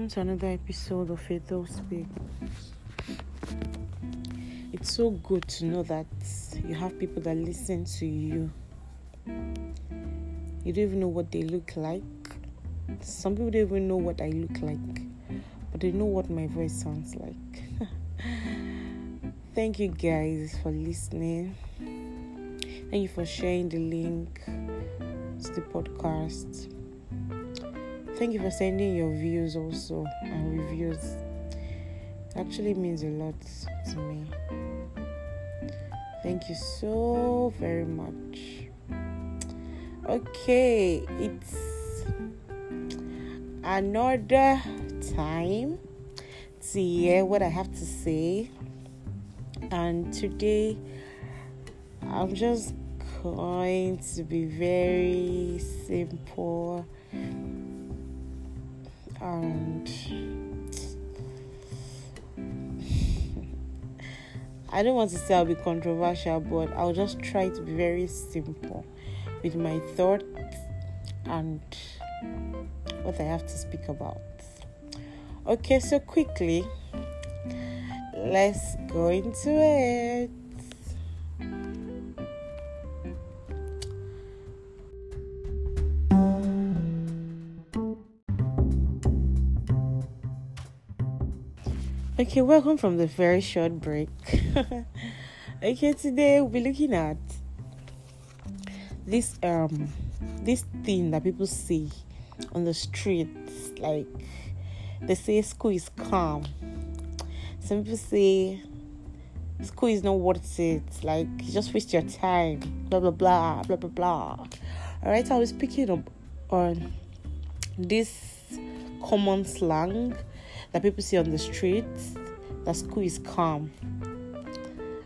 Welcome to another episode of Faithful Speak. It's so good to know that you have people that listen to you. You don't even know what they look like. Some people don't even know what I look like, but they know what my voice sounds like. Thank you guys for listening. Thank you for sharing the link to the podcast. Thank you for sending your views also and reviews. It actually means a lot to me. Thank you so very much. Okay, it's another time to hear what I have to say. And today I'm just going to be very simple and I don't want to say I'll be controversial, but I'll just try to be very simple with my thoughts and what I have to speak about. Okay, so quickly, let's go into it. Okay, welcome from the very short break. okay, today we'll be looking at this um this thing that people see on the streets, like they say school is calm. Some people say school is not worth it, like you just waste your time, blah blah blah blah blah blah. Alright, I was picking up on this common slang that people see on the streets that school is calm.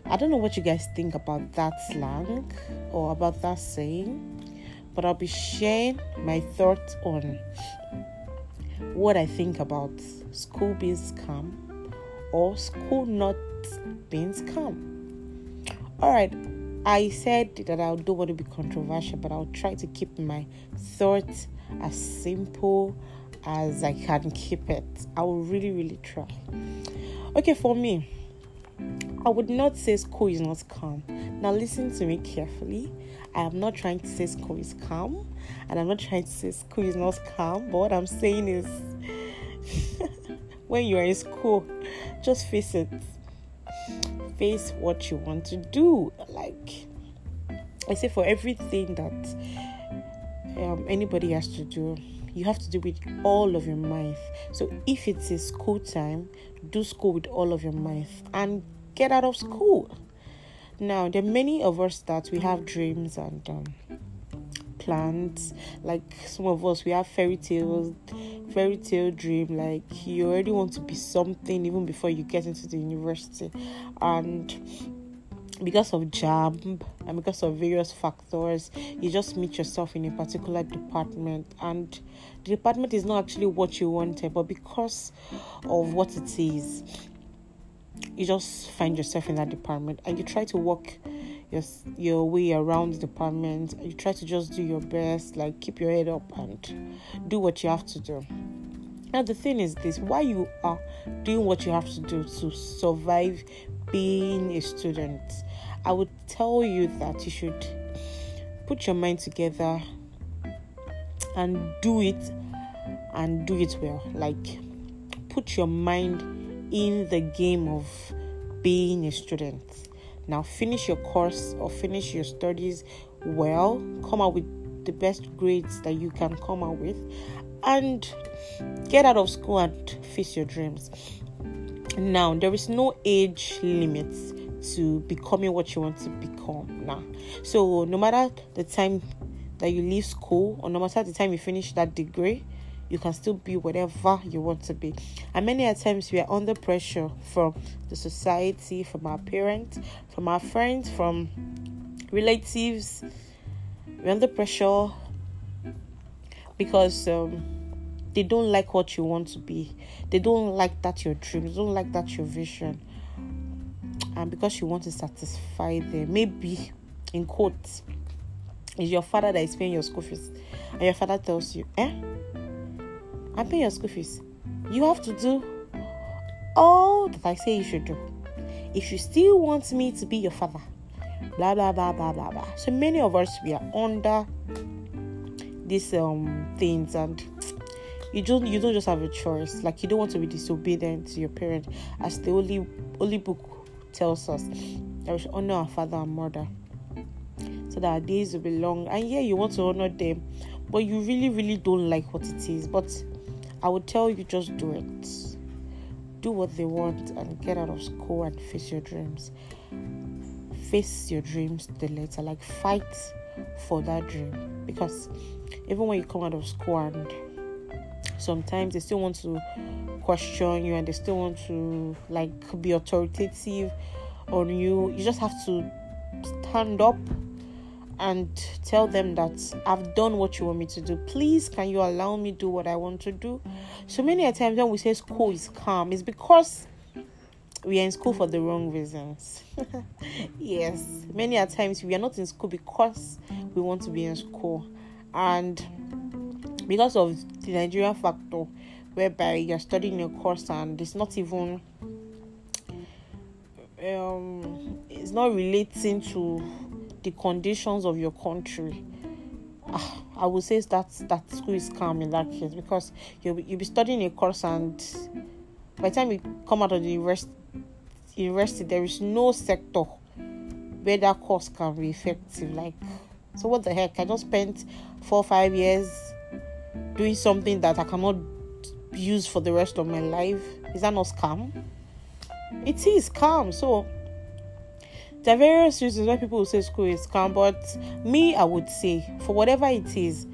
I don't know what you guys think about that slang or about that saying, but I'll be sharing my thoughts on what I think about school being calm or school not being calm. All right, I said that I don't want to be controversial, but I'll try to keep my thoughts as simple as I can keep it. I will really, really try. Okay, for me, I would not say school is not calm. Now, listen to me carefully. I am not trying to say school is calm, and I'm not trying to say school is not calm. But what I'm saying is, when you are in school, just face it. Face what you want to do. Like I say, for everything that um, anybody has to do, you have to do with all of your might. So if it's a school time, do school with all of your might and get out of school. Now, there are many of us that we have dreams and um, plans. Like some of us, we have fairy tales, fairy tale dream. Like you already want to be something even before you get into the university, and because of job and because of various factors, you just meet yourself in a particular department, and the department is not actually what you wanted, but because of what it is, you just find yourself in that department and you try to work your your way around the department. You try to just do your best, like keep your head up and do what you have to do. Now the thing is this: why you are doing what you have to do to survive being a student, I would tell you that you should put your mind together and do it and do it well. Like put your mind in the game of being a student. Now finish your course or finish your studies well, come out with the best grades that you can come out with and get out of school and face your dreams. Now, there is no age limit to becoming what you want to become now. So, no matter the time that you leave school or no matter the time you finish that degree, you can still be whatever you want to be. And many times we are under pressure from the society, from our parents, from our friends, from relatives. We're under pressure because um, they don't like what you want to be. They don't like that your dreams, don't like that your vision. And because you want to satisfy them, maybe in quotes, Is your father that is paying your school fees, and your father tells you, "Eh, I'm paying your school fees. You have to do all that I say you should do. If you still want me to be your father, blah blah blah blah blah blah." So many of us we are under these um things and you don't you don't just have a choice. Like you don't want to be disobedient to your parent as the only holy book tells us that we should honor our father and mother. So that our days will be long. And yeah you want to honor them but you really really don't like what it is. But i would tell you just do it. Do what they want and get out of school and face your dreams. Face your dreams the letter. Like fight for that dream because even when you come out of school and sometimes they still want to question you and they still want to like be authoritative on you you just have to stand up and tell them that I've done what you want me to do. Please, can you allow me do what I want to do? So many times when we say school is calm, it's because we are in school for the wrong reasons. yes, many a times we are not in school because we want to be in school, and because of the Nigerian factor, whereby you're studying a course and it's not even um it's not relating to the conditions of your country. Uh, I would say that that school is calm in that case because you'll be, you'll be studying a course and by the time you come out of the university, university there is no sector where that course can be effective. Like, so what the heck? I just spent four five years doing something that I cannot use for the rest of my life. Is that not scam? It is scam. So there are various reasons why people say school is scam, but me, I would say for whatever it is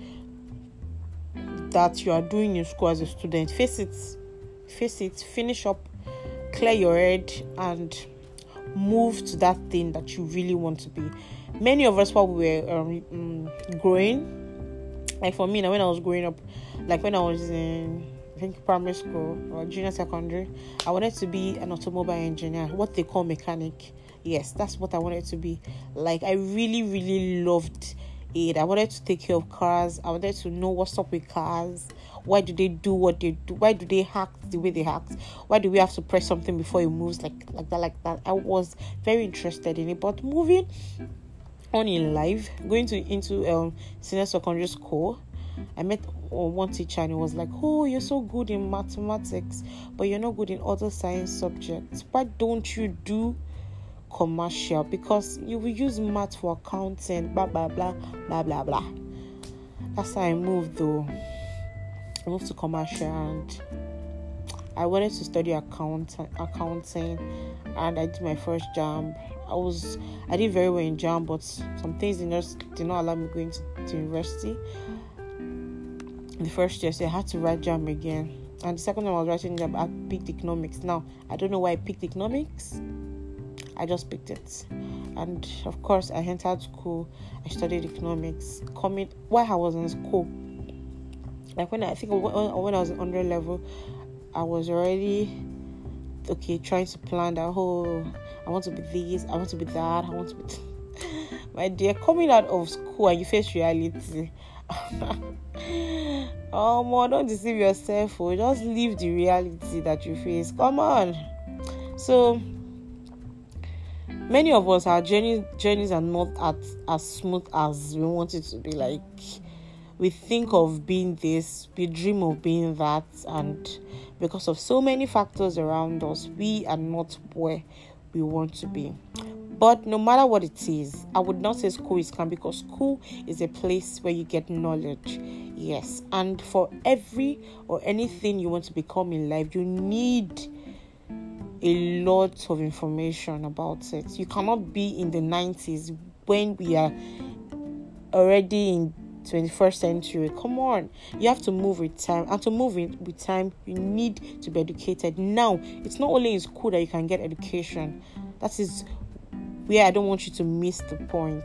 that you are doing in school as a student, face it, face it, finish up, clear your head, and move to that thing that you really want to be. Many of us, while we were um, mm, growing, like for me now, when I was growing up, like when I was in I think primary school or junior secondary, I wanted to be an automobile engineer, what they call mechanic. Yes, that's what I wanted to be. Like I really, really loved it. I wanted to take care of cars. I wanted to know what's up with cars. Why do they do what they do? Why do they hack the way they hack? Why do we have to press something before it moves like like that, like that? I was very interested in it. But moving on in life, going to into um senior secondary school, I met one teacher and he was like, Oh, you're so good in mathematics, but you're not good in other science subjects. Why don't you do commercial? Because you will use math for accounting, blah blah blah blah blah blah. That's how I moved though. Moved to commercial and I wanted to study account accounting and I did my first JAMB. I was I did very well in JAMB, but some things did not did not allow me going to, to university the first year, so I had to write JAMB again. And the second time I was writing JAMB, I picked economics. Now, I don't know why I picked economics. I just picked it. And of course, I entered school. I studied economics. Coming while I was in school, like when I, think when, when I was under level, I was already okay trying to plan that whole. I want to be this. I want to be that. I want to be. My dear, coming out of school and you face reality. oh man, don't deceive yourself. Oh, just live the reality that you face. Come on. So many of us our journey journeys are not as, as smooth as we want it to be. Like we think of being this, we dream of being that, and because of so many factors around us, we are not where we want to be. But no matter what it is, I would not say school is calm because school is a place where you get knowledge. Yes, and for every or anything you want to become in life, you need a lot of information about it. You cannot be in the 90s when we are already in 21st century. Come on, you have to move with time, and to move with time, you need to be educated. Now, it's not only in school that you can get education. That is where I don't want you to miss the point.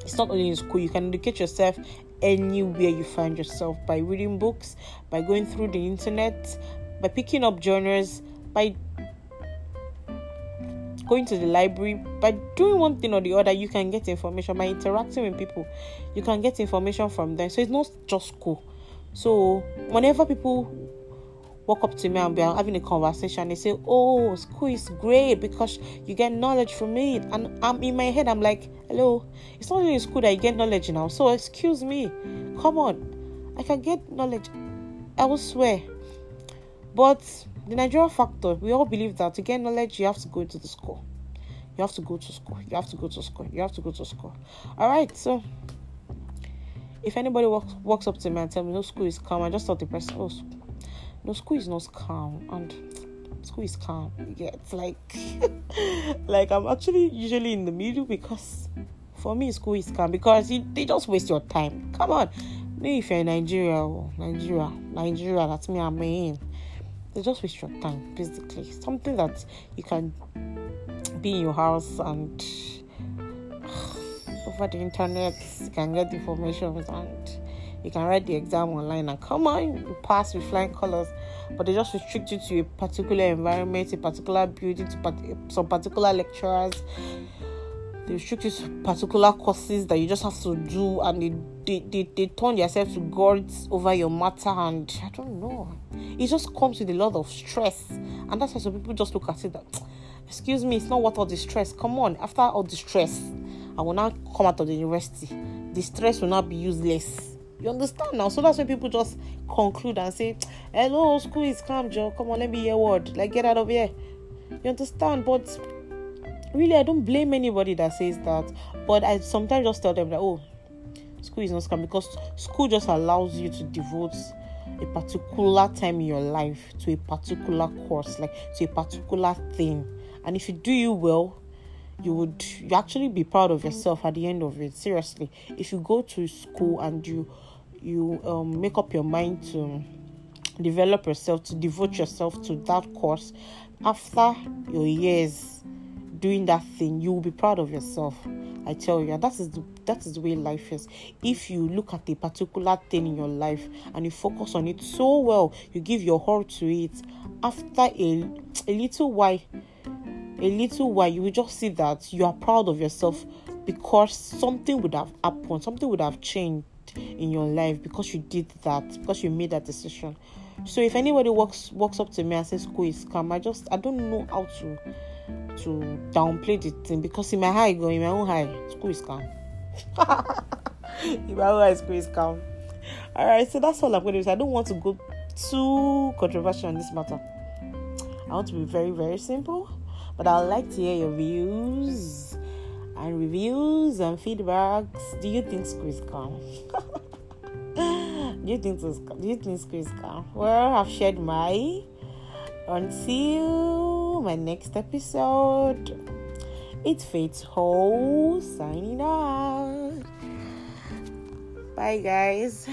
It's not only in school, you can educate yourself anywhere you find yourself by reading books, by going through the internet, by picking up journals, by going to the library, by doing one thing or the other, you can get information. By interacting with people, you can get information from them. So it's not just school. So whenever people walk up to me and we are having a conversation, they say, Oh, school is great because you get knowledge from it. And I'm in my head, I'm like, Hello, it's not only school that you get knowledge now. So excuse me, come on, I can get knowledge elsewhere. But the Nigerian factor, we all believe that to get knowledge, you have to go to the school. You have to go to school. You have to go to school. You have to go to school. All right. So, if anybody walks walks up to me and tell me no school is calm, I just thought the person, oh, no school is not calm, and school is calm. Yeah, it's like, like I'm actually usually in the middle because for me school is calm because you, they just waste your time. Come on, if you're in Nigeria, oh, Nigeria, Nigeria, that's me. I'm in they just waste your time basically. Something that you can be in your house and over the internet you can get information and you can write the exam online and come on you pass with flying colors. But they just restrict you to a particular environment a particular building to some particular lecturers they restrict you to particular courses that you just have to do and they they, they, they turn yourself to gods over your matter and i don't know. It just comes with a lot of stress. And that's why some people just look at it that excuse me it's not worth all the stress. Come on after all the stress i will now come out of the university. The stress will not be useless. You understand now? So that's when people just conclude and say hello school is calm joe. Come on let me hear word. Like get out of here. You understand? But really i don't blame anybody that says that but i sometimes just tell them that oh school is not scam because school just allows you to devote a particular time in your life to a particular course like to a particular thing. And if you do you well you would you actually be proud of yourself at the end of it seriously. If you go to school and you you um, make up your mind to develop yourself to devote yourself to that course after your years doing that thing, you will be proud of yourself. I tell you, that is the that is the way life is. If you look at a particular thing in your life and you focus on it so well, you give your heart to it. After a a little while, a little while, you will just see that you are proud of yourself because something would have happened, something would have changed in your life because you did that, because you made that decision. So if anybody walks walks up to me and says school is calm, I just I don't know how to to downplay the thing because in my high go in my own high school is calm. In my own high school is calm. All right so that's all i'm going to do. I don't want to go too controversial on this matter. I want to be very very simple but i'd like to hear your views and reviews and feedbacks. Do you think school is calm? Do you think do you think school is calm? Well i've shared my until my next episode. It's Fate's Ho signing out. Bye, guys.